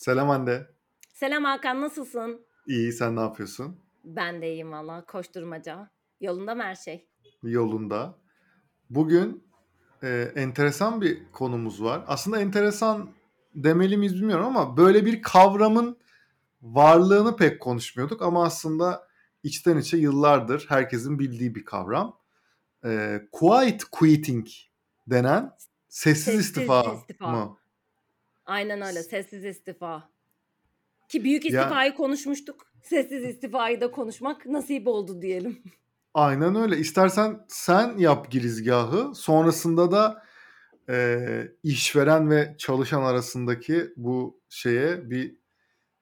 Selam Hande. Selam Hakan, nasılsın? İyi, sen ne yapıyorsun? Ben de iyiyim valla, koşturmaca. Yolunda mı her şey? Yolunda. Bugün e, enteresan bir konumuz var. Aslında enteresan demeli miyiz bilmiyorum ama böyle bir kavramın varlığını pek konuşmuyorduk ama aslında içten içe yıllardır herkesin bildiği bir kavram. E, quiet quitting denen sessiz, Sessiz istifa, istifa. mı? Aynen öyle, sessiz istifa. Ki büyük Ya istifayı konuşmuştuk. Sessiz istifayı da konuşmak nasip oldu diyelim. aynen öyle. İstersen sen yap girizgahı. Sonrasında da e, işveren ve çalışan arasındaki bu şeye bir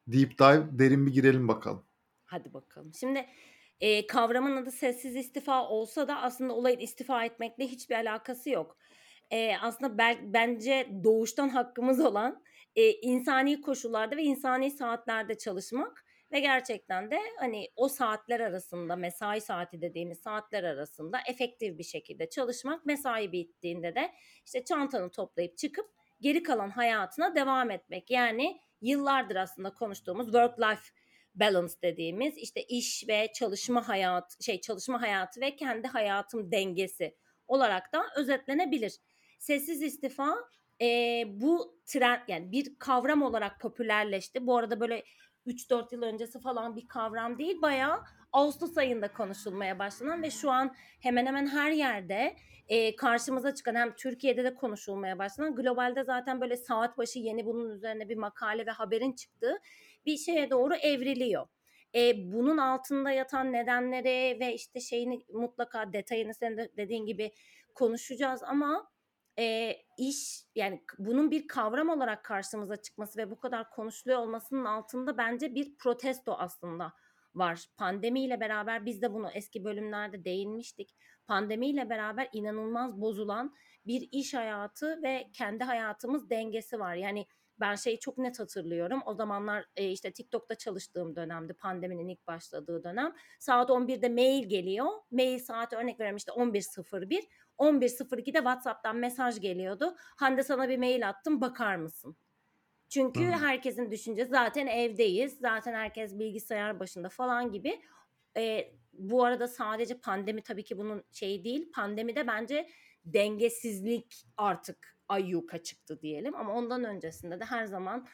deep dive derin bir girelim bakalım. Hadi bakalım. Şimdi e, kavramın adı sessiz istifa olsa da aslında olayın istifa etmekle hiçbir alakası yok. E, aslında bel- bence doğuştan hakkımız olan e, insani koşullarda ve insani saatlerde çalışmak ve gerçekten de hani o saatler arasında mesai saati dediğimiz saatler arasında efektif bir şekilde çalışmak mesai bittiğinde de işte çantanı toplayıp çıkıp geri kalan hayatına devam etmek. Yani yıllardır aslında konuştuğumuz work life balance dediğimiz işte iş ve çalışma hayat şey çalışma hayatı ve kendi hayatım dengesi olarak da özetlenebilir. Sessiz istifa e, bu trend yani bir kavram olarak popülerleşti. Bu arada böyle 3-4 yıl öncesi falan bir kavram değil bayağı Ağustos ayında konuşulmaya başlanan ve şu an hemen hemen her yerde e, karşımıza çıkan hem Türkiye'de de konuşulmaya başlanan globalde zaten böyle saat başı yeni bunun üzerine bir makale ve haberin çıktığı bir şeye doğru evriliyor. E, bunun altında yatan nedenleri ve işte şeyini mutlaka detayını senin de dediğin gibi konuşacağız ama e, iş yani bunun bir kavram olarak karşımıza çıkması ve bu kadar konuşuluyor olmasının altında bence bir protesto aslında var. Pandemiyle beraber biz de bunu eski bölümlerde değinmiştik. Pandemiyle beraber inanılmaz bozulan bir iş hayatı ve kendi hayatımız dengesi var. Yani ben şeyi çok net hatırlıyorum. O zamanlar e, işte TikTok'ta çalıştığım dönemde pandeminin ilk başladığı dönem. Saat 11'de mail geliyor. Mail saati örnek veriyorum işte 11.01. 11.02'de WhatsApp'tan mesaj geliyordu. Hande sana bir mail attım bakar mısın? Çünkü Hmm. herkesin düşüncesi zaten evdeyiz. Zaten herkes bilgisayar başında falan gibi. E, bu arada sadece pandemi tabii ki bunun şeyi değil. Pandemide bence dengesizlik artık ayyuka çıktı diyelim. Ama ondan öncesinde de her zaman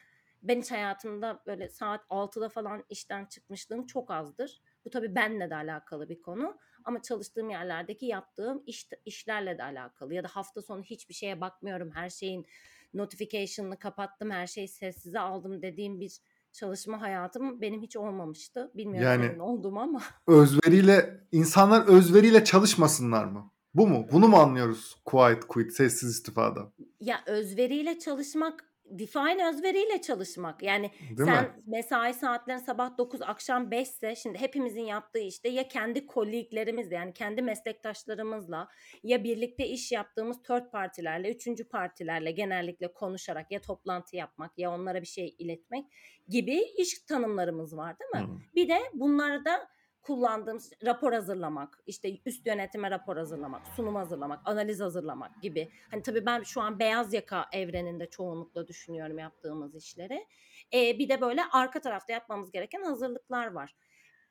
ben hiç hayatımda böyle saat 6'da falan işten çıkmışlığım çok azdır. Bu tabii benle de alakalı bir konu. Ama çalıştığım yerlerdeki yaptığım iş, işlerle de alakalı. Ya da hafta sonu hiçbir şeye bakmıyorum. Her şeyin notification'ını kapattım. Her şeyi sessize aldım dediğim bir çalışma hayatım benim hiç olmamıştı. Bilmiyorum Yani senin oldu mu ama. özveriyle insanlar özveriyle çalışmasınlar mı? Bu mu? Bunu mu anlıyoruz? Quiet quit, sessiz istifada. Ya özveriyle çalışmak, define özveriyle çalışmak. Yani Değil mi? sen mesai saatlerin sabah 9 akşam 5 ise şimdi hepimizin yaptığı işte ya kendi koleglerimizle yani kendi meslektaşlarımızla ya birlikte iş yaptığımız third partilerle, üçüncü partilerle genellikle konuşarak ya toplantı yapmak ya onlara bir şey iletmek gibi iş tanımlarımız var değil mi? Hmm. Bir de bunları da kullandığımız rapor hazırlamak, işte üst yönetime rapor hazırlamak, sunum hazırlamak, analiz hazırlamak gibi. Hani tabii ben şu an beyaz yaka evreninde çoğunlukla düşünüyorum yaptığımız işleri. Ee, bir de böyle arka tarafta yapmamız gereken hazırlıklar var.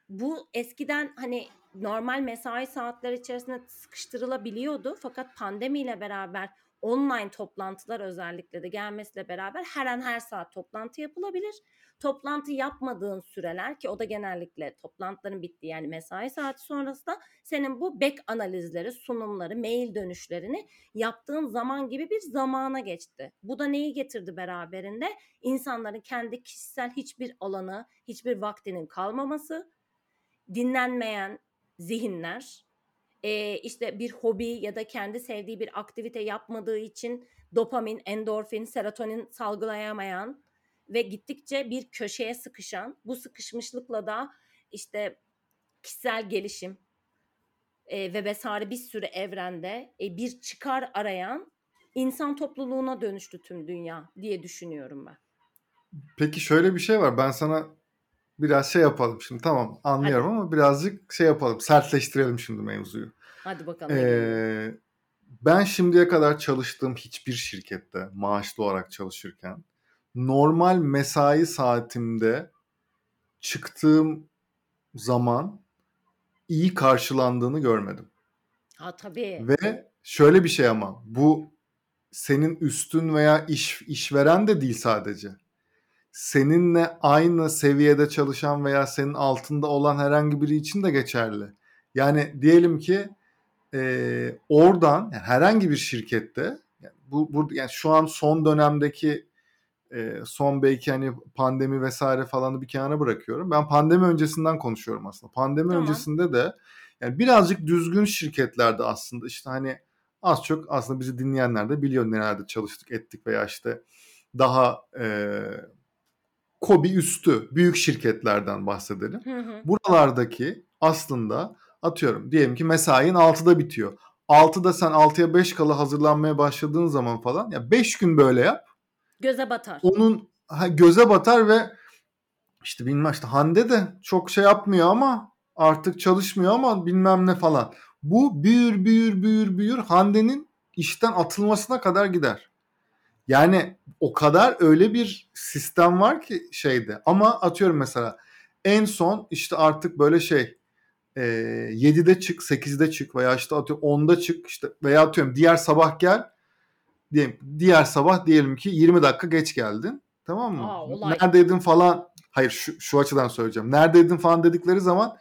Bu eskiden hani normal mesai saatleri içerisinde sıkıştırılabiliyordu fakat pandemiyle beraber online toplantılar özellikle de gelmesiyle beraber her an her saat toplantı yapılabilir. Toplantı yapmadığın süreler ki o da genellikle toplantıların bittiği yani mesai saati sonrası da senin bu back analizleri, sunumları, mail dönüşlerini yaptığın zaman gibi bir zamana geçti. Bu da neyi getirdi beraberinde? İnsanların kendi kişisel hiçbir alanı, hiçbir vaktinin kalmaması, dinlenmeyen zihinler, e, işte bir hobi ya da kendi sevdiği bir aktivite yapmadığı için dopamin, endorfin, serotonin salgılayamayan ve gittikçe bir köşeye sıkışan, bu sıkışmışlıkla da işte kişisel gelişim e, ve vesaire bir sürü evrende e, bir çıkar arayan insan topluluğuna dönüştü tüm dünya diye düşünüyorum ben. Peki şöyle bir şey var. Ben sana biraz şey yapalım şimdi. Tamam anlıyorum Hadi. ama birazcık şey yapalım. Sertleştirelim şimdi mevzuyu. Hadi bakalım. Ee, ben şimdiye kadar çalıştığım hiçbir şirkette maaşlı olarak çalışırken normal mesai saatimde çıktığım zaman iyi karşılandığını görmedim. Ha tabii. Ve şöyle bir şey ama bu senin üstün veya iş işveren de değil sadece. Seninle aynı seviyede çalışan veya senin altında olan herhangi biri için de geçerli. Yani diyelim ki e, oradan yani herhangi bir şirkette yani bu, bu yani şu an son dönemdeki e, son belki hani pandemi vesaire falanı bir kenara bırakıyorum. Ben pandemi öncesinden konuşuyorum aslında. Pandemi tamam. öncesinde de yani birazcık düzgün şirketlerde aslında işte hani az çok aslında bizi dinleyenler de biliyor nerede çalıştık ettik veya işte daha e, kobi üstü büyük şirketlerden bahsedelim. Hı hı. Buralardaki aslında atıyorum diyelim ki mesain 6'da bitiyor. 6'da sen 6'ya 5 kala hazırlanmaya başladığın zaman falan ya 5 gün böyle yap. Göze batar. Onun ha, göze batar ve işte bilmem işte Hande de çok şey yapmıyor ama artık çalışmıyor ama bilmem ne falan. Bu büyür büyür büyür büyür Hande'nin işten atılmasına kadar gider. Yani o kadar öyle bir sistem var ki şeyde. Ama atıyorum mesela en son işte artık böyle şey e, 7'de çık 8'de çık veya işte atıyorum 10'da çık işte veya atıyorum diğer sabah gel diyelim diğer sabah diyelim ki 20 dakika geç geldin. Tamam mı? Aa, Neredeydin falan. Hayır şu, şu açıdan söyleyeceğim. Neredeydin falan dedikleri zaman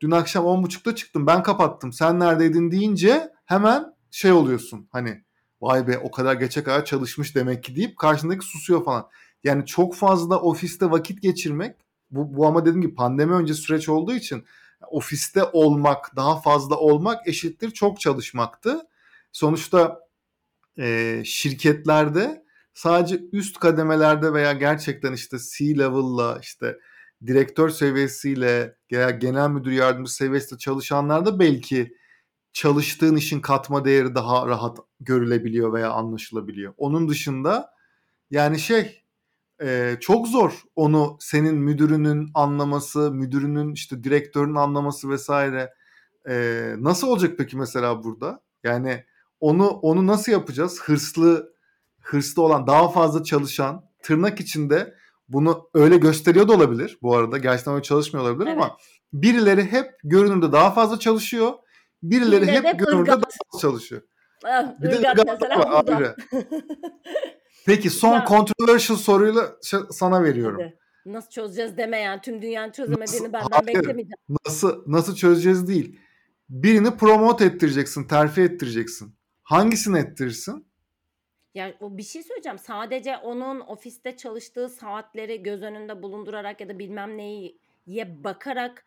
dün akşam 10.30'da çıktım ben kapattım. Sen neredeydin deyince hemen şey oluyorsun. Hani vay be o kadar geçe kadar çalışmış demek ki deyip karşındaki susuyor falan. Yani çok fazla ofiste vakit geçirmek bu, bu ama dediğim gibi pandemi önce süreç olduğu için ofiste olmak, daha fazla olmak eşittir çok çalışmaktı. Sonuçta e, şirketlerde sadece üst kademelerde veya gerçekten işte C-level'la işte direktör seviyesiyle veya genel müdür yardımcısı seviyesinde çalışanlarda belki çalıştığın işin katma değeri daha rahat görülebiliyor veya anlaşılabiliyor. Onun dışında yani şey e, çok zor onu senin müdürünün anlaması, müdürünün işte direktörün anlaması vesaire. E, nasıl olacak peki mesela burada? Yani onu onu nasıl yapacağız? Hırslı hırslı olan, daha fazla çalışan, tırnak içinde bunu öyle gösteriyor da olabilir bu arada. Gerçekten öyle çalışmıyor olabilir evet. ama birileri hep görünümde daha fazla çalışıyor. Birileri hep de görünümde daha fazla çalışıyor. Ah, bir de ırgat var ayrı. Peki son ya. controversial soruyla sana veriyorum. Hadi. Nasıl çözeceğiz deme yani tüm dünyanın çözemediğini nasıl, benden hayır, beklemeyeceğim. Nasıl nasıl çözeceğiz değil. Birini promote ettireceksin, terfi ettireceksin. Hangisini ettirirsin? Ya o bir şey söyleyeceğim. Sadece onun ofiste çalıştığı saatleri göz önünde bulundurarak ya da bilmem neyiye bakarak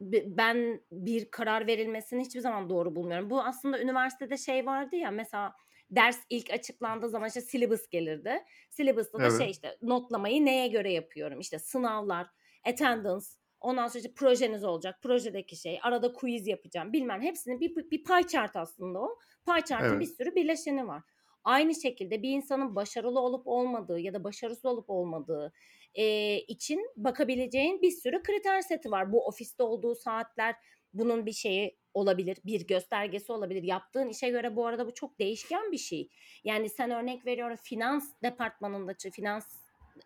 ben bir karar verilmesini hiçbir zaman doğru bulmuyorum. Bu aslında üniversitede şey vardı ya mesela ders ilk açıklandığı zaman işte syllabus gelirdi. Syllabus'ta da şey işte notlamayı neye göre yapıyorum? İşte sınavlar, attendance, ondan sonra işte projeniz olacak, projedeki şey, arada quiz yapacağım bilmem hepsinin bir, bir pie chart aslında o. Pie chart'ın evet. bir sürü bileşeni var. Aynı şekilde bir insanın başarılı olup olmadığı ya da başarısız olup olmadığı e, için bakabileceğin bir sürü kriter seti var. Bu ofiste olduğu saatler bunun bir şeyi olabilir, bir göstergesi olabilir. Yaptığın işe göre bu arada bu çok değişken bir şey. Yani sen örnek veriyorum finans departmanında, finans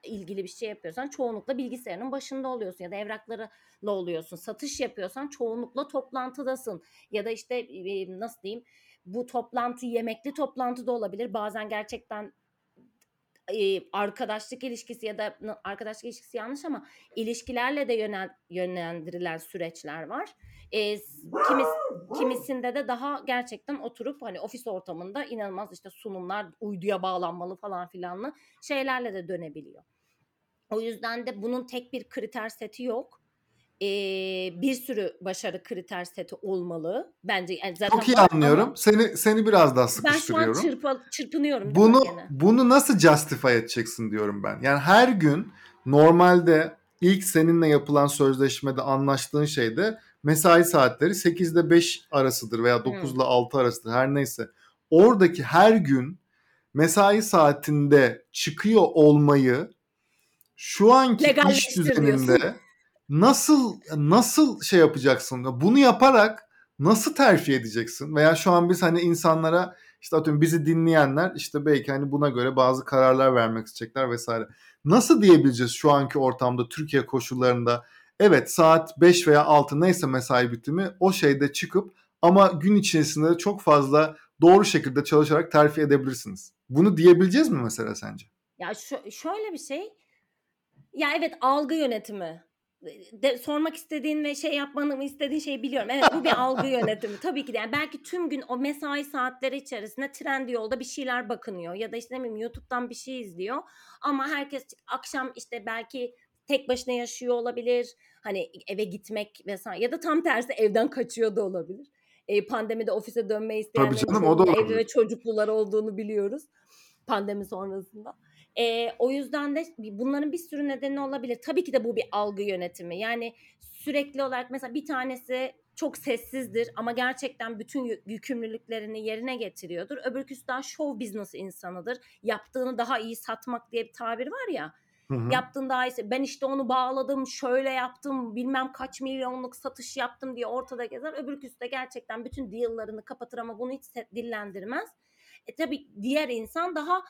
ilgili bir şey yapıyorsan çoğunlukla bilgisayarın başında oluyorsun ya da evraklarla oluyorsun. Satış yapıyorsan çoğunlukla toplantıdasın ya da işte nasıl diyeyim bu toplantı yemekli toplantı da olabilir. Bazen gerçekten e, arkadaşlık ilişkisi ya da arkadaşlık ilişkisi yanlış ama ilişkilerle de yönel, yönlendirilen süreçler var. E, kimis, kimisinde de daha gerçekten oturup hani ofis ortamında inanılmaz işte sunumlar uyduya bağlanmalı falan filanlı şeylerle de dönebiliyor. O yüzden de bunun tek bir kriter seti yok e, bir sürü başarı kriter seti olmalı. Bence yani zaten Çok iyi anlıyorum. Ama seni seni biraz daha sıkıştırıyorum. Ben şu an çırpa, çırpınıyorum. Bunu bunu nasıl justify edeceksin diyorum ben. Yani her gün normalde ilk seninle yapılan sözleşmede anlaştığın şeyde mesai saatleri 8'de 5 arasıdır veya 9 ile 6 arasıdır her neyse. Oradaki her gün mesai saatinde çıkıyor olmayı şu anki iş düzeninde nasıl nasıl şey yapacaksın? Bunu yaparak nasıl terfi edeceksin? Veya şu an biz hani insanlara İşte atıyorum bizi dinleyenler işte belki hani buna göre bazı kararlar vermek isteyecekler vesaire. Nasıl diyebileceğiz şu anki ortamda Türkiye koşullarında evet saat 5 veya 6 neyse mesai bitimi o şeyde çıkıp ama gün içerisinde çok fazla doğru şekilde çalışarak terfi edebilirsiniz. Bunu diyebileceğiz mi mesela sence? Ya şu, şöyle bir şey. Ya evet algı yönetimi. De, sormak istediğin ve şey yapmanı istediğin şeyi biliyorum. Evet bu bir algı yönetimi. Tabii ki de. Yani belki tüm gün o mesai saatleri içerisinde trend yolda bir şeyler bakınıyor. Ya da işte ne bileyim YouTube'dan bir şey izliyor. Ama herkes akşam işte belki tek başına yaşıyor olabilir. Hani eve gitmek vesaire. Ya da tam tersi evden kaçıyor da olabilir. E, pandemide ofise dönmeyi isteyenlerin evli ve çocuklular olduğunu biliyoruz. Pandemi sonrasında. E, o yüzden de bunların bir sürü nedeni olabilir. Tabii ki de bu bir algı yönetimi. Yani sürekli olarak mesela bir tanesi çok sessizdir ama gerçekten bütün yükümlülüklerini yerine getiriyordur. Öbürküsü daha show business insanıdır. Yaptığını daha iyi satmak diye bir tabir var ya. Hı hı. Yaptığın daha iyisi. Ben işte onu bağladım, şöyle yaptım, bilmem kaç milyonluk satış yaptım diye ortada gezer. Öbürküsü de gerçekten bütün deal'larını kapatır ama bunu hiç dillendirmez. E tabii diğer insan daha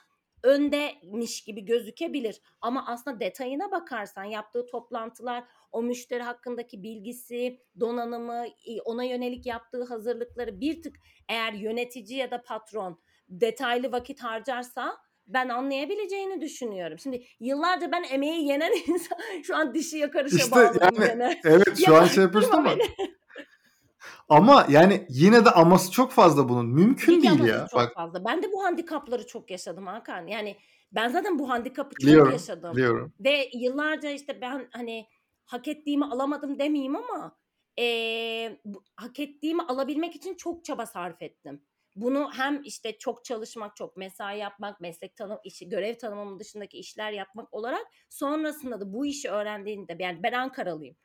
öndemiş gibi gözükebilir. Ama aslında detayına bakarsan yaptığı toplantılar, o müşteri hakkındaki bilgisi, donanımı, ona yönelik yaptığı hazırlıkları bir tık eğer yönetici ya da patron detaylı vakit harcarsa ben anlayabileceğini düşünüyorum. Şimdi yıllarca ben emeği yenen insan şu an dişi yakarışa işte bağladım yani, gene. Evet şu an şey yapıyorsun ama ama yani yine de aması çok fazla bunun. Mümkün değil ya. Çok Bak. fazla. Ben de bu handikapları çok yaşadım Hakan. Yani ben zaten bu handikapı çok biliyorum, yaşadım. Biliyorum. Ve yıllarca işte ben hani hak ettiğimi alamadım demeyeyim ama e, hak ettiğimi alabilmek için çok çaba sarf ettim. Bunu hem işte çok çalışmak, çok mesai yapmak, meslek tanım, işi, görev tanımının dışındaki işler yapmak olarak sonrasında da bu işi öğrendiğinde yani ben Ankaralıyım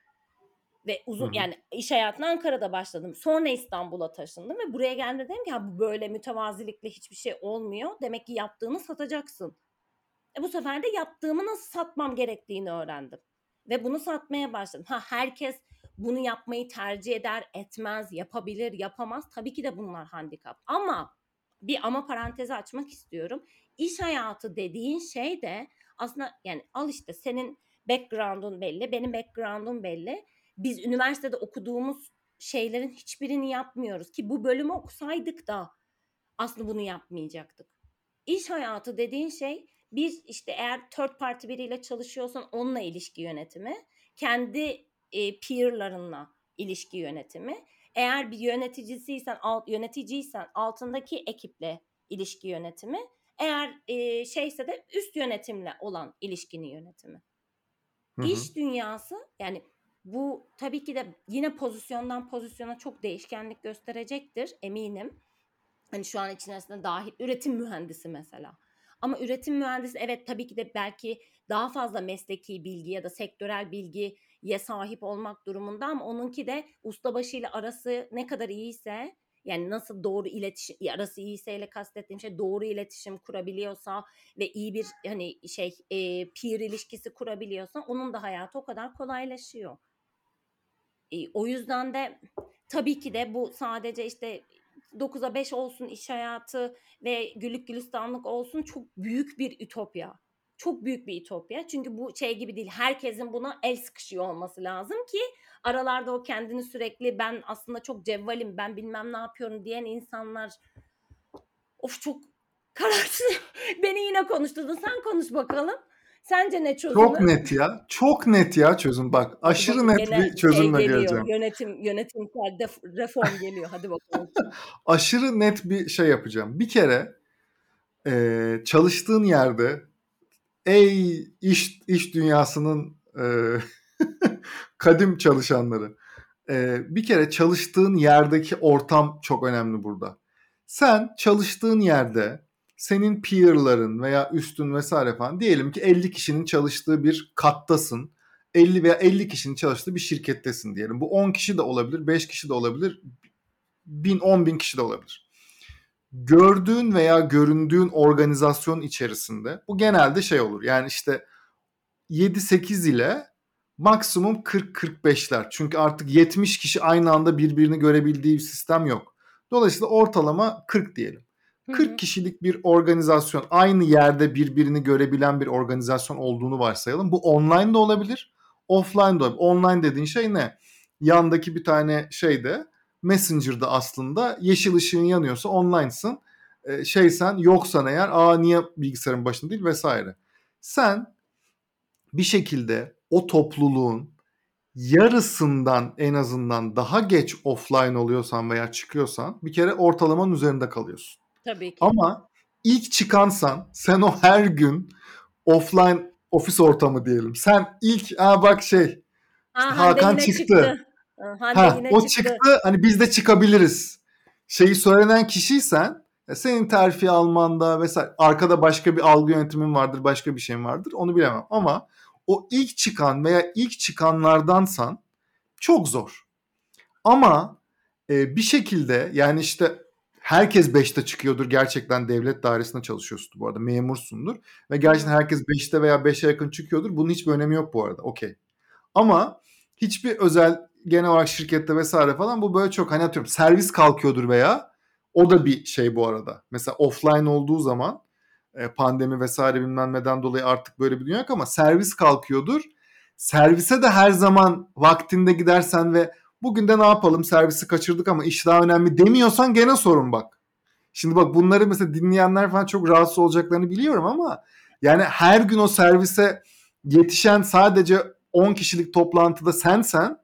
ve uzun Hı-hı. yani iş hayatına Ankara'da başladım. Sonra İstanbul'a taşındım ve buraya geldiğimde dedim ki bu böyle mütevazilikle hiçbir şey olmuyor. Demek ki yaptığını satacaksın. E bu sefer de yaptığımı nasıl satmam gerektiğini öğrendim. Ve bunu satmaya başladım. Ha herkes bunu yapmayı tercih eder, etmez, yapabilir, yapamaz. Tabii ki de bunlar handikap. Ama bir ama parantezi açmak istiyorum. İş hayatı dediğin şey de aslında yani al işte senin background'un belli, benim background'um belli biz üniversitede okuduğumuz şeylerin hiçbirini yapmıyoruz ki bu bölümü okusaydık da aslında bunu yapmayacaktık. İş hayatı dediğin şey biz işte eğer third party biriyle çalışıyorsan onunla ilişki yönetimi, kendi e, peer'larınla ilişki yönetimi, eğer bir yöneticisiysen, alt, yöneticiysen altındaki ekiple ilişki yönetimi, eğer e, şeyse de üst yönetimle olan ilişkini yönetimi. Hı hı. İş dünyası yani bu tabii ki de yine pozisyondan pozisyona çok değişkenlik gösterecektir eminim. Hani şu an içerisinde dahil üretim mühendisi mesela. Ama üretim mühendisi evet tabii ki de belki daha fazla mesleki bilgi ya da sektörel bilgiye sahip olmak durumunda ama onunki de ustabaşı ile arası ne kadar iyiyse yani nasıl doğru iletişim arası iyiyse ile kastettiğim şey doğru iletişim kurabiliyorsa ve iyi bir hani şey e, peer ilişkisi kurabiliyorsa onun da hayatı o kadar kolaylaşıyor. E, o yüzden de tabii ki de bu sadece işte 9'a 5 olsun iş hayatı ve güllük gülistanlık olsun çok büyük bir ütopya. Çok büyük bir ütopya. Çünkü bu şey gibi değil. Herkesin buna el sıkışıyor olması lazım ki aralarda o kendini sürekli ben aslında çok cevvalim, ben bilmem ne yapıyorum diyen insanlar of çok kararsız. Beni yine konuşturdun. Sen konuş bakalım. Sence ne çözümü? Çok net ya. Çok net ya çözüm. Bak aşırı net bir çözümle şey geliyor, geleceğim. Yönetim yönetimsel reform geliyor. Hadi bakalım. aşırı net bir şey yapacağım. Bir kere e, çalıştığın yerde ey iş iş dünyasının e, kadim çalışanları. E, bir kere çalıştığın yerdeki ortam çok önemli burada. Sen çalıştığın yerde senin peer'ların veya üstün vesaire falan diyelim ki 50 kişinin çalıştığı bir kattasın. 50 veya 50 kişinin çalıştığı bir şirkettesin diyelim. Bu 10 kişi de olabilir, 5 kişi de olabilir, 1000, 10 bin kişi de olabilir. Gördüğün veya göründüğün organizasyon içerisinde bu genelde şey olur. Yani işte 7-8 ile maksimum 40-45'ler. Çünkü artık 70 kişi aynı anda birbirini görebildiği bir sistem yok. Dolayısıyla ortalama 40 diyelim. 40 kişilik bir organizasyon, aynı yerde birbirini görebilen bir organizasyon olduğunu varsayalım. Bu online de olabilir, offline de olabilir. Online dediğin şey ne? Yandaki bir tane şeyde Messenger'da aslında yeşil ışığın yanıyorsa online'sın. Ee, şeysen yoksan eğer aa niye bilgisayarın başında değil vesaire. Sen bir şekilde o topluluğun yarısından en azından daha geç offline oluyorsan veya çıkıyorsan bir kere ortalamanın üzerinde kalıyorsun. Tabii ki. Ama ilk çıkansan sen o her gün offline ofis ortamı diyelim. Sen ilk aa bak şey Ha, işte Hande Hakan çıktı. çıktı. Hande Ha, o çıktı. çıktı hani biz de çıkabiliriz. Şeyi söylenen kişiysen ya senin terfi almanda vesaire arkada başka bir algı yönetimin vardır, başka bir şeyin vardır. Onu bilemem ama o ilk çıkan veya ilk çıkanlardansan çok zor. Ama e, bir şekilde yani işte herkes 5'te çıkıyordur. Gerçekten devlet dairesinde çalışıyorsun bu arada. Memursundur. Ve gerçekten herkes 5'te veya 5'e yakın çıkıyordur. Bunun hiçbir önemi yok bu arada. Okey. Ama hiçbir özel genel olarak şirkette vesaire falan bu böyle çok hani atıyorum servis kalkıyordur veya o da bir şey bu arada. Mesela offline olduğu zaman e, pandemi vesaire bilmem neden dolayı artık böyle bir dünya yok ama servis kalkıyordur. Servise de her zaman vaktinde gidersen ve bugün de ne yapalım servisi kaçırdık ama iş daha önemli demiyorsan gene sorun bak. Şimdi bak bunları mesela dinleyenler falan çok rahatsız olacaklarını biliyorum ama yani her gün o servise yetişen sadece 10 kişilik toplantıda sensen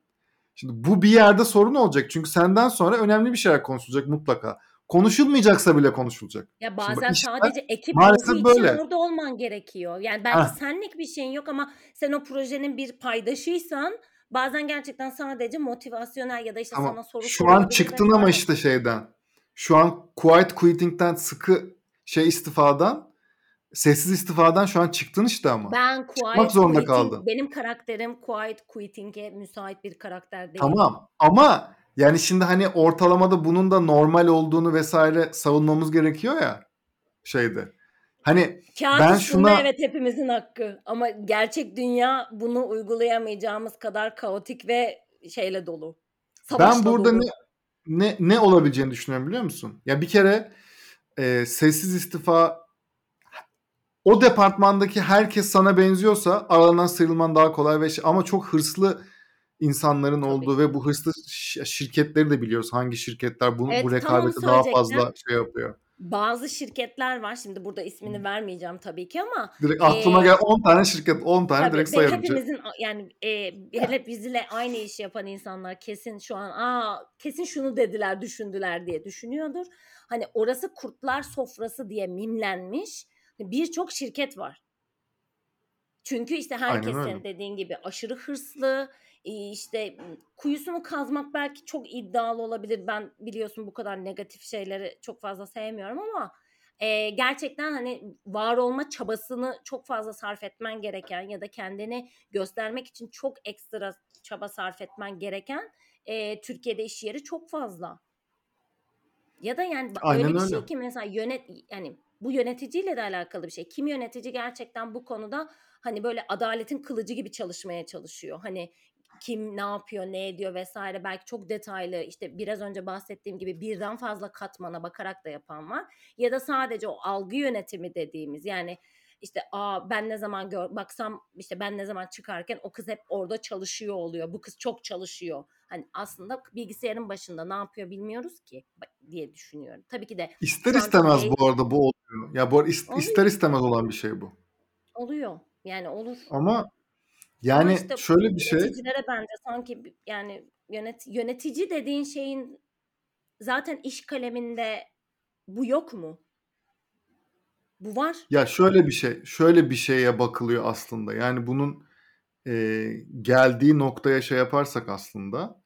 şimdi bu bir yerde sorun olacak. Çünkü senden sonra önemli bir şeyler konuşulacak mutlaka. Konuşulmayacaksa bile konuşulacak. Ya Şimdi bazen işler sadece ekip maalesef için böyle. orada olman gerekiyor. Yani belki Heh. senlik bir şeyin yok ama sen o projenin bir paydaşıysan bazen gerçekten sadece motivasyonel ya da işte Ama sana soru şu an çıktın ama işte şeyden. Şu an quiet quitting'den sıkı şey istifadan sessiz istifadan şu an çıktın işte ama. Ben Çıkmak quiet zorunda quitting, kaldın. benim karakterim quiet quitting'e müsait bir karakter değil. Tamam ama yani şimdi hani ortalamada bunun da normal olduğunu vesaire savunmamız gerekiyor ya şeyde. Hani Kağıt ben şuna evet hepimizin hakkı ama gerçek dünya bunu uygulayamayacağımız kadar kaotik ve şeyle dolu. ben Savaşla burada dolu. ne ne ne olabileceğini düşünüyorum biliyor musun? Ya bir kere e, sessiz istifa o departmandaki herkes sana benziyorsa aralarından sıyrılman daha kolay ve ama çok hırslı insanların Tabii. olduğu ve bu hırslı şirketleri de biliyoruz. Hangi şirketler bu, bu Evet tam onu rekabeti daha fazla şey yapıyor. Bazı şirketler var. Şimdi burada ismini vermeyeceğim tabii ki ama Direkt aklıma e, gel 10 tane şirket 10 tane tabii direkt sayarım. hepimizin yani e, hele bizle aynı işi yapan insanlar kesin şu an aa kesin şunu dediler düşündüler diye düşünüyordur. Hani orası kurtlar sofrası diye mimlenmiş birçok şirket var. Çünkü işte herkes senin dediğin gibi aşırı hırslı işte kuyusunu kazmak belki çok iddialı olabilir. Ben biliyorsun bu kadar negatif şeyleri çok fazla sevmiyorum ama e, gerçekten hani var olma çabasını çok fazla sarf etmen gereken ya da kendini göstermek için çok ekstra çaba sarf etmen gereken e, Türkiye'de iş yeri çok fazla. Ya da yani ba- öyle Aynen bir öyle. şey ki mesela yönet yani bu yöneticiyle de alakalı bir şey. Kim yönetici gerçekten bu konuda hani böyle adaletin kılıcı gibi çalışmaya çalışıyor. Hani kim ne yapıyor, ne ediyor vesaire belki çok detaylı işte biraz önce bahsettiğim gibi birden fazla katmana bakarak da yapan var. Ya da sadece o algı yönetimi dediğimiz yani işte aa ben ne zaman gör baksam işte ben ne zaman çıkarken o kız hep orada çalışıyor oluyor. Bu kız çok çalışıyor. Hani aslında bilgisayarın başında ne yapıyor bilmiyoruz ki diye düşünüyorum. Tabii ki de İster istemez bu arada bu oluyor. Ya bu arada is- oluyor. ister istemez olan bir şey bu. Oluyor. Yani olur. Ama Ama yani işte şöyle bir şey yöneticilere bence sanki yani yönet yönetici dediğin şeyin zaten iş kaleminde bu yok mu? Bu var. ya şöyle bir şey şöyle bir şeye bakılıyor aslında. Yani bunun e, geldiği noktaya şey yaparsak aslında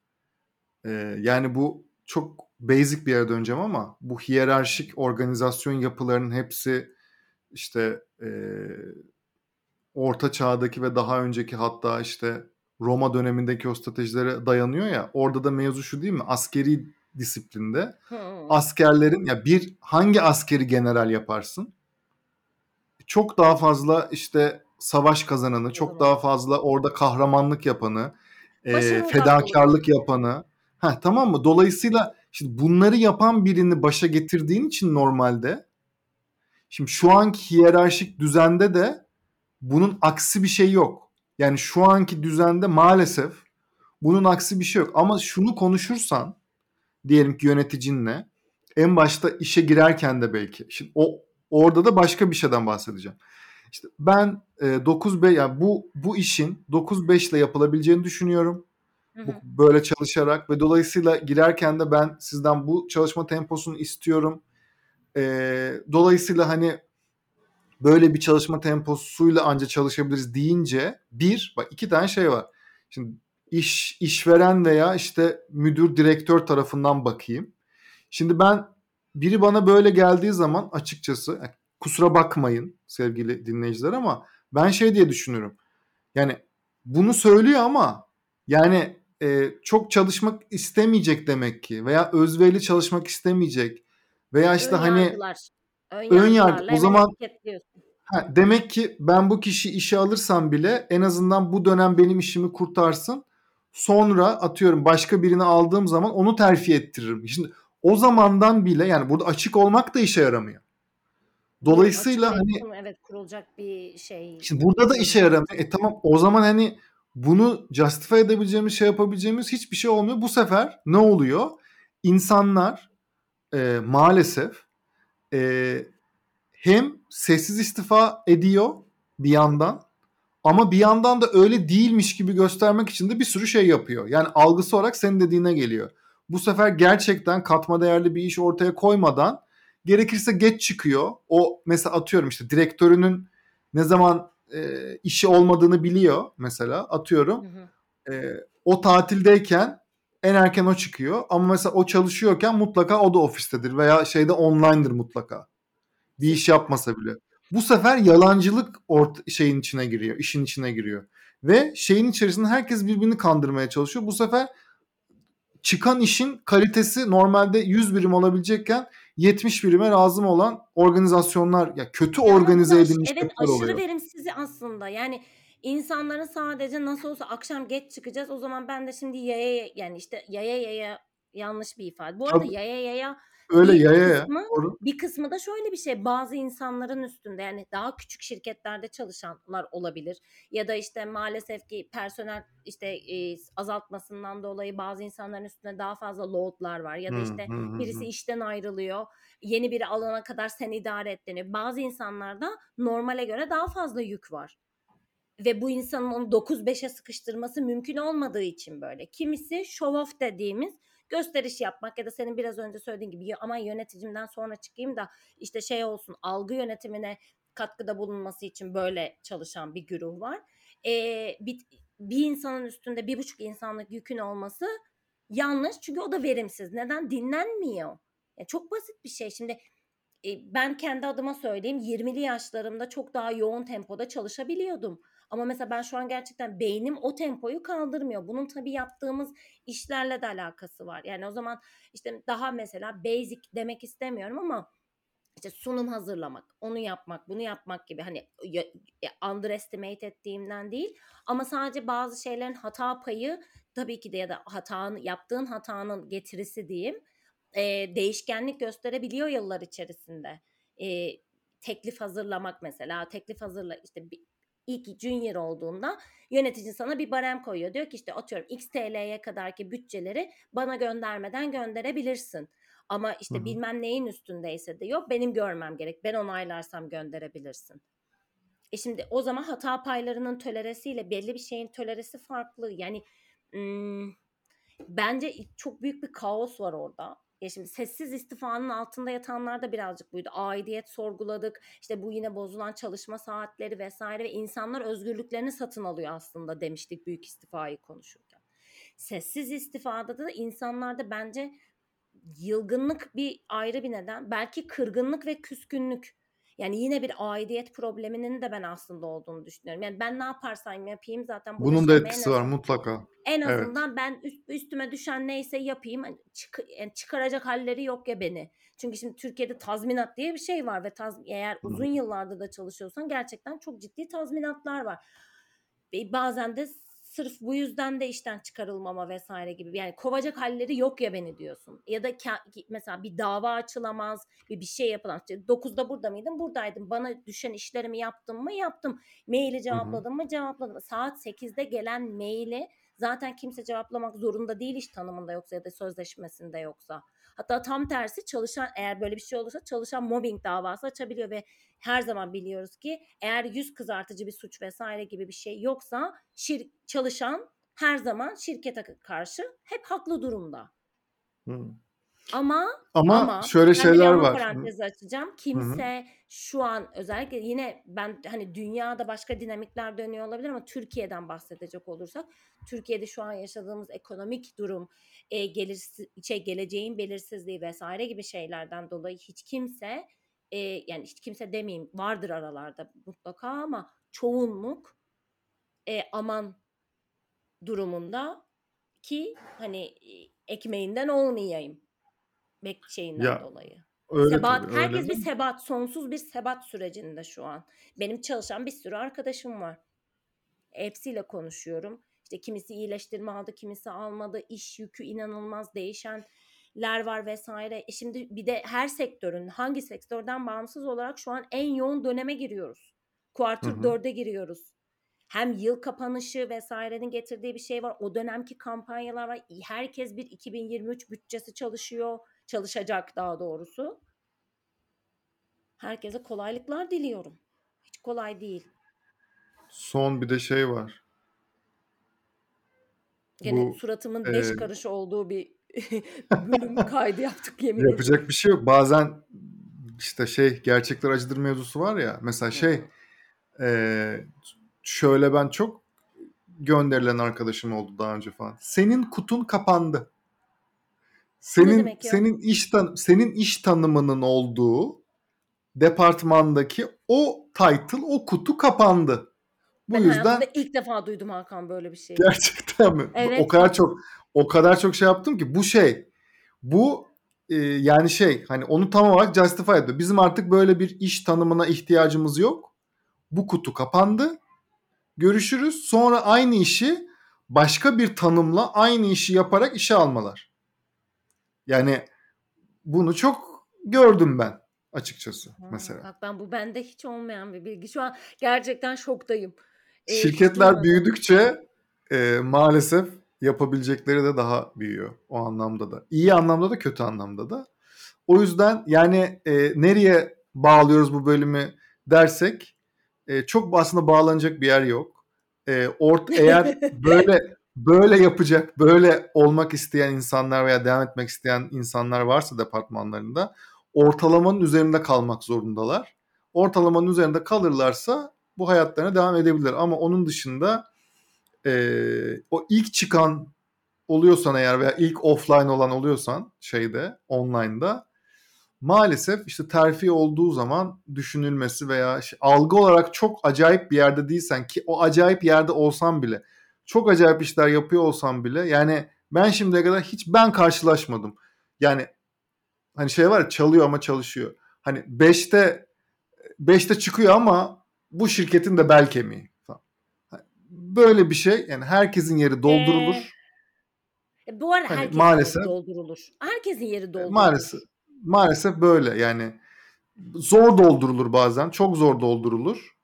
e, yani bu çok basic bir yere döneceğim ama bu hiyerarşik organizasyon yapılarının hepsi işte e, orta çağdaki ve daha önceki hatta işte Roma dönemindeki o stratejilere dayanıyor ya. Orada da mevzu şu değil mi? Askeri disiplinde askerlerin ya bir hangi askeri general yaparsın? Çok daha fazla işte savaş kazananı, çok daha fazla orada kahramanlık yapanı, e, fedakarlık yapanı. Ha tamam mı? Dolayısıyla şimdi bunları yapan birini başa getirdiğin için normalde Şimdi şu anki hiyerarşik düzende de bunun aksi bir şey yok. Yani şu anki düzende maalesef bunun aksi bir şey yok. Ama şunu konuşursan diyelim ki yöneticinle en başta işe girerken de belki. Şimdi o orada da başka bir şeyden bahsedeceğim. İşte ben e, 9 yani bu bu işin 9-5 ile yapılabileceğini düşünüyorum. Bu, böyle çalışarak ve dolayısıyla girerken de ben sizden bu çalışma temposunu istiyorum. E, dolayısıyla hani böyle bir çalışma temposuyla anca çalışabiliriz deyince bir, bak iki tane şey var. Şimdi iş işveren veya işte müdür direktör tarafından bakayım. Şimdi ben biri bana böyle geldiği zaman açıkçası kusura bakmayın sevgili dinleyiciler ama ben şey diye düşünüyorum. Yani bunu söylüyor ama yani e, çok çalışmak istemeyecek demek ki veya özverili çalışmak istemeyecek veya işte ön hani ön, ön yargı o zaman ha, demek ki ben bu kişi işe alırsam bile en azından bu dönem benim işimi kurtarsın. Sonra atıyorum başka birini aldığım zaman onu terfi ettiririm. Şimdi o zamandan bile yani burada açık olmak da işe yaramıyor. Dolayısıyla açık hani evet kurulacak bir şey. Şimdi burada da işe yaramıyor. E tamam o zaman hani bunu justify edebileceğimiz şey yapabileceğimiz hiçbir şey olmuyor. Bu sefer ne oluyor? İnsanlar e, maalesef e, hem sessiz istifa ediyor bir yandan ama bir yandan da öyle değilmiş gibi göstermek için de bir sürü şey yapıyor. Yani algısı olarak senin dediğine geliyor. Bu sefer gerçekten katma değerli bir iş ortaya koymadan gerekirse geç çıkıyor. O mesela atıyorum işte direktörünün ne zaman e, işi olmadığını biliyor mesela atıyorum. Hı hı. E, o tatildeyken en erken o çıkıyor ama mesela o çalışıyorken mutlaka o da ofistedir veya şeyde online'dır mutlaka. Bir iş yapmasa bile. Bu sefer yalancılık ort şeyin içine giriyor, işin içine giriyor. Ve şeyin içerisinde herkes birbirini kandırmaya çalışıyor. Bu sefer çıkan işin kalitesi normalde 100 birim olabilecekken 70 birime lazım olan organizasyonlar ya kötü ya organize edilmiş evet, aşırı oluyor. verimsiz aslında. Yani insanların sadece nasıl olsa akşam geç çıkacağız. O zaman ben de şimdi yaya yani işte yaya yaya yanlış bir ifade. Bu arada Tabii. yaya yaya Öyle bir yaya kısmı, ya. Bir kısmı da şöyle bir şey. Bazı insanların üstünde yani daha küçük şirketlerde çalışanlar olabilir. Ya da işte maalesef ki personel işte e, azaltmasından dolayı bazı insanların üstünde daha fazla loadlar var. Ya da işte hı, hı, birisi hı. işten ayrılıyor. Yeni biri alana kadar sen idare et deniyor. Bazı insanlarda normale göre daha fazla yük var ve bu insanın onu 9-5'e sıkıştırması mümkün olmadığı için böyle. Kimisi show off dediğimiz gösteriş yapmak ya da senin biraz önce söylediğin gibi ama yöneticimden sonra çıkayım da işte şey olsun algı yönetimine katkıda bulunması için böyle çalışan bir güruh var. Ee, bir, bir insanın üstünde bir buçuk insanlık yükün olması yanlış çünkü o da verimsiz. Neden? Dinlenmiyor. Yani çok basit bir şey. Şimdi e, ben kendi adıma söyleyeyim 20'li yaşlarımda çok daha yoğun tempoda çalışabiliyordum. Ama mesela ben şu an gerçekten beynim o tempoyu kaldırmıyor. Bunun tabii yaptığımız işlerle de alakası var. Yani o zaman işte daha mesela basic demek istemiyorum ama işte sunum hazırlamak, onu yapmak, bunu yapmak gibi hani underestimate ettiğimden değil ama sadece bazı şeylerin hata payı tabii ki de ya da hatanın yaptığın hatanın getirisi diyeyim e, değişkenlik gösterebiliyor yıllar içerisinde. E, teklif hazırlamak mesela teklif hazırla işte bir, ilk junior olduğunda yönetici sana bir barem koyuyor. Diyor ki işte atıyorum X TL'ye kadarki bütçeleri bana göndermeden gönderebilirsin. Ama işte Hı-hı. bilmem neyin üstündeyse de yok benim görmem gerek. Ben onaylarsam gönderebilirsin. E şimdi o zaman hata paylarının töleresiyle belli bir şeyin töleresi farklı. Yani ım, bence çok büyük bir kaos var orada. Ya şimdi sessiz istifanın altında yatanlar da birazcık buydu. Aidiyet sorguladık. İşte bu yine bozulan çalışma saatleri vesaire ve insanlar özgürlüklerini satın alıyor aslında demiştik büyük istifayı konuşurken. Sessiz istifada da insanlarda bence yılgınlık bir ayrı bir neden. Belki kırgınlık ve küskünlük. Yani yine bir aidiyet probleminin de ben aslında olduğunu düşünüyorum. Yani ben ne yaparsam yapayım zaten. Bunun da etkisi var mutlaka. En azından evet. ben üst, üstüme düşen neyse yapayım. Yani çık, yani çıkaracak halleri yok ya beni. Çünkü şimdi Türkiye'de tazminat diye bir şey var ve taz, eğer uzun yıllarda da çalışıyorsan gerçekten çok ciddi tazminatlar var. Ve bazen de sırf bu yüzden de işten çıkarılmama vesaire gibi. Yani kovacak halleri yok ya beni diyorsun. Ya da mesela bir dava açılamaz, bir bir şey yapılamaz. İşte 9'da burada mıydın? Buradaydım. Bana düşen işlerimi yaptım mı? Yaptım. Maili cevapladım mı? Cevapladım. Saat 8'de gelen maili zaten kimse cevaplamak zorunda değil iş tanımında yoksa ya da sözleşmesinde yoksa. Hatta tam tersi çalışan eğer böyle bir şey olursa çalışan mobbing davası açabiliyor ve her zaman biliyoruz ki eğer yüz kızartıcı bir suç vesaire gibi bir şey yoksa şir çalışan her zaman şirkete karşı hep haklı durumda. Hı. Ama Ama, ama şöyle ben bir şeyler var. Hı. parantezi açacağım. Kimse şu an özellikle yine ben hani dünyada başka dinamikler dönüyor olabilir ama Türkiye'den bahsedecek olursak Türkiye'de şu an yaşadığımız ekonomik durum, e, gelirsiz, şey geleceğin belirsizliği vesaire gibi şeylerden dolayı hiç kimse e, yani hiç kimse demeyeyim vardır aralarda mutlaka ama çoğunluk e, aman durumunda ki hani e, ekmeğinden olmayayım bek şeyinden Ya dolayı. öyle Sebat, tabii öyle herkes de. bir sebat, sonsuz bir sebat sürecinde şu an. Benim çalışan bir sürü arkadaşım var. Hepsiyle konuşuyorum. İşte kimisi iyileştirme aldı, kimisi almadı. İş yükü inanılmaz değişenler var vesaire. E şimdi bir de her sektörün hangi sektörden bağımsız olarak şu an en yoğun döneme giriyoruz. Hı Quarter hı. 4'e giriyoruz. Hem yıl kapanışı vesairenin getirdiği bir şey var. O dönemki kampanyalar var. Herkes bir 2023 bütçesi çalışıyor. Çalışacak daha doğrusu. Herkese kolaylıklar diliyorum. Hiç kolay değil. Son bir de şey var. Gene Bu suratımın e, beş karış olduğu bir bölüm kaydı yaptık yemin ediyorum. yapacak bir şey yok. Bazen işte şey gerçekler acıdır mevzusu var ya. Mesela şey e, şöyle ben çok gönderilen arkadaşım oldu daha önce falan. Senin kutun kapandı. O Senin senin iş tan senin iş tanımının olduğu departmandaki o title, o kutu kapandı. Bu Ben yüzden ilk defa duydum Hakan böyle bir şeyi. gerçekten mi? O Evet. kadar çok o kadar çok şey yaptım ki bu şey bu e, yani şey hani onu tam olarak justify ediyor. Bizim artık böyle bir iş tanımına ihtiyacımız yok. Bu kutu kapandı. Görüşürüz. Sonra aynı işi başka bir tanımla aynı işi yaparak işe almalar. Yani bunu çok gördüm ben açıkçası Ha, mesela. bak ben bu bende hiç olmayan bir bilgi. Şu an gerçekten şoktayım. Ee, Şirketler büyüdükçe e, maalesef yapabilecekleri de daha büyüyor o anlamda da. İyi anlamda da kötü anlamda da. O yüzden yani e, nereye bağlıyoruz bu bölümü dersek e, çok aslında bağlanacak bir yer yok. E, ort eğer böyle böyle yapacak, böyle olmak isteyen insanlar veya devam etmek isteyen insanlar varsa departmanlarında ortalamanın üzerinde kalmak zorundalar. Ortalamanın üzerinde kalırlarsa bu hayatlarına devam edebilir. Ama onun dışında e, o ilk çıkan oluyorsan eğer veya ilk offline olan oluyorsan şeyde online'da maalesef işte terfi olduğu zaman düşünülmesi veya şey, algı olarak çok acayip bir yerde değilsen ki o acayip yerde olsan bile çok acayip işler yapıyor olsam bile yani ben şimdiye kadar hiç ben karşılaşmadım. Yani hani şey var ya çalıyor ama çalışıyor. Hani 5'te 5'te çıkıyor ama bu şirketin de bel kemiği falan. Böyle bir şey yani herkesin yeri doldurulur. Ee, e, bu arada Hani herkesin maalesef yeri doldurulur. Herkesin yeri doldurulur. maalesef maalesef böyle yani zor doldurulur bazen çok zor doldurulur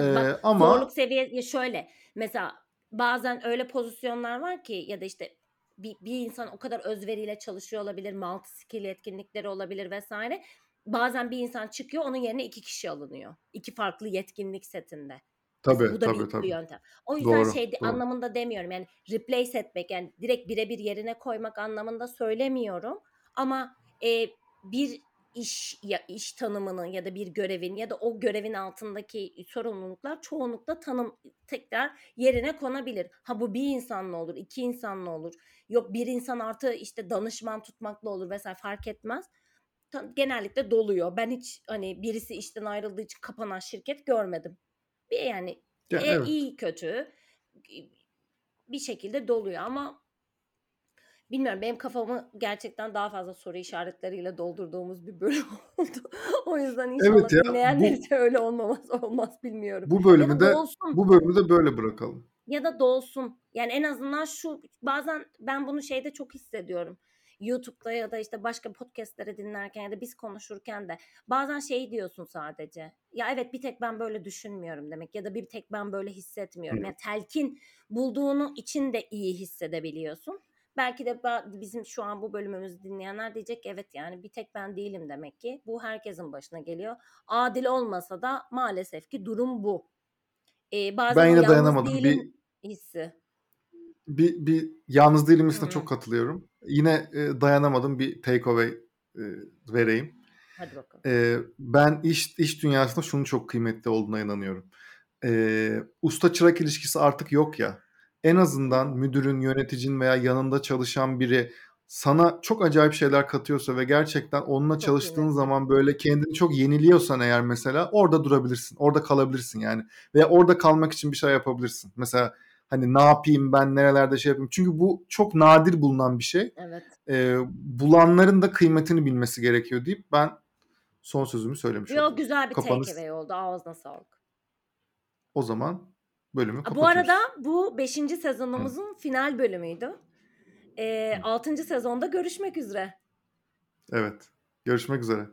Ee, bak ama zorluk seviyesi şöyle. Mesela bazen öyle pozisyonlar var ki ya da işte bir, bir insan o kadar özveriyle çalışıyor olabilir, multi skill etkinlikleri olabilir vesaire. Bazen bir insan çıkıyor, onun yerine iki kişi alınıyor. İki farklı yetkinlik setinde. Tabii bu da tabii bir, tabii yöntem. O yüzden doğru şey doğru anlamında demiyorum yani replace etmek yani direkt birebir yerine koymak anlamında söylemiyorum. Ama e, bir iş ya iş tanımını ya da bir görevin ya da o görevin altındaki sorumluluklar çoğunlukla tanım tekrar yerine konabilir. Ha bu bir insanla olur, iki insanla olur. Yok bir insan artı işte danışman tutmakla olur vesaire fark etmez. Genellikle doluyor. Ben hiç hani birisi işten ayrıldığı için kapanan şirket görmedim. Bir yani ya, e, evet iyi kötü bir şekilde doluyor ama bilmiyorum benim kafamı gerçekten daha fazla soru işaretleriyle doldurduğumuz bir bölüm oldu. O yüzden evet inşallah ya dinleyenler bu öyle olmaz olmaz bilmiyorum. bu bölümü de dolsun. bu bölümü de böyle bırakalım Ya da dolsun. Yani en azından şu bazen ben bunu şeyde çok hissediyorum. YouTube'da ya da işte başka podcastleri dinlerken ya da biz konuşurken de bazen şey diyorsun sadece. Ya evet bir tek ben böyle düşünmüyorum demek ya da bir tek ben böyle hissetmiyorum. Yani telkin bulduğunu için de iyi hissedebiliyorsun. Belki de bizim şu an bu bölümümüzü dinleyenler diyecek evet yani bir tek ben değilim demek ki. Bu herkesin başına geliyor. Adil olmasa da maalesef ki durum bu. Ee, bazen ben yine dayanamadım. Bir, hissi. Bir, bir yalnız değilim hissine çok katılıyorum. Yine e, dayanamadım bir takeaway e, vereyim. Hadi bakalım. E, ben iş iş dünyasında şunun çok kıymetli olduğuna inanıyorum. E, usta çırak ilişkisi artık yok ya en azından müdürün, yöneticin veya yanında çalışan biri sana çok acayip şeyler katıyorsa ve gerçekten onunla çok çalıştığın iyi. zaman böyle kendini çok yeniliyorsan eğer mesela orada durabilirsin. Orada kalabilirsin yani. Veya orada kalmak için bir şey yapabilirsin. Mesela hani ne yapayım ben nerelerde şey yapayım. Çünkü bu çok nadir bulunan bir şey. Evet. Ee, bulanların da kıymetini bilmesi gerekiyor deyip ben son sözümü söylemiş Yok, oldum. güzel bir Kapanış... takeaway oldu. Ağzına sağlık. O zaman bölümü kapatıyoruz. Bu arada bu 5. sezonumuzun Hı. final bölümüydü. E, 6. sezonda görüşmek üzere. Evet. Görüşmek üzere.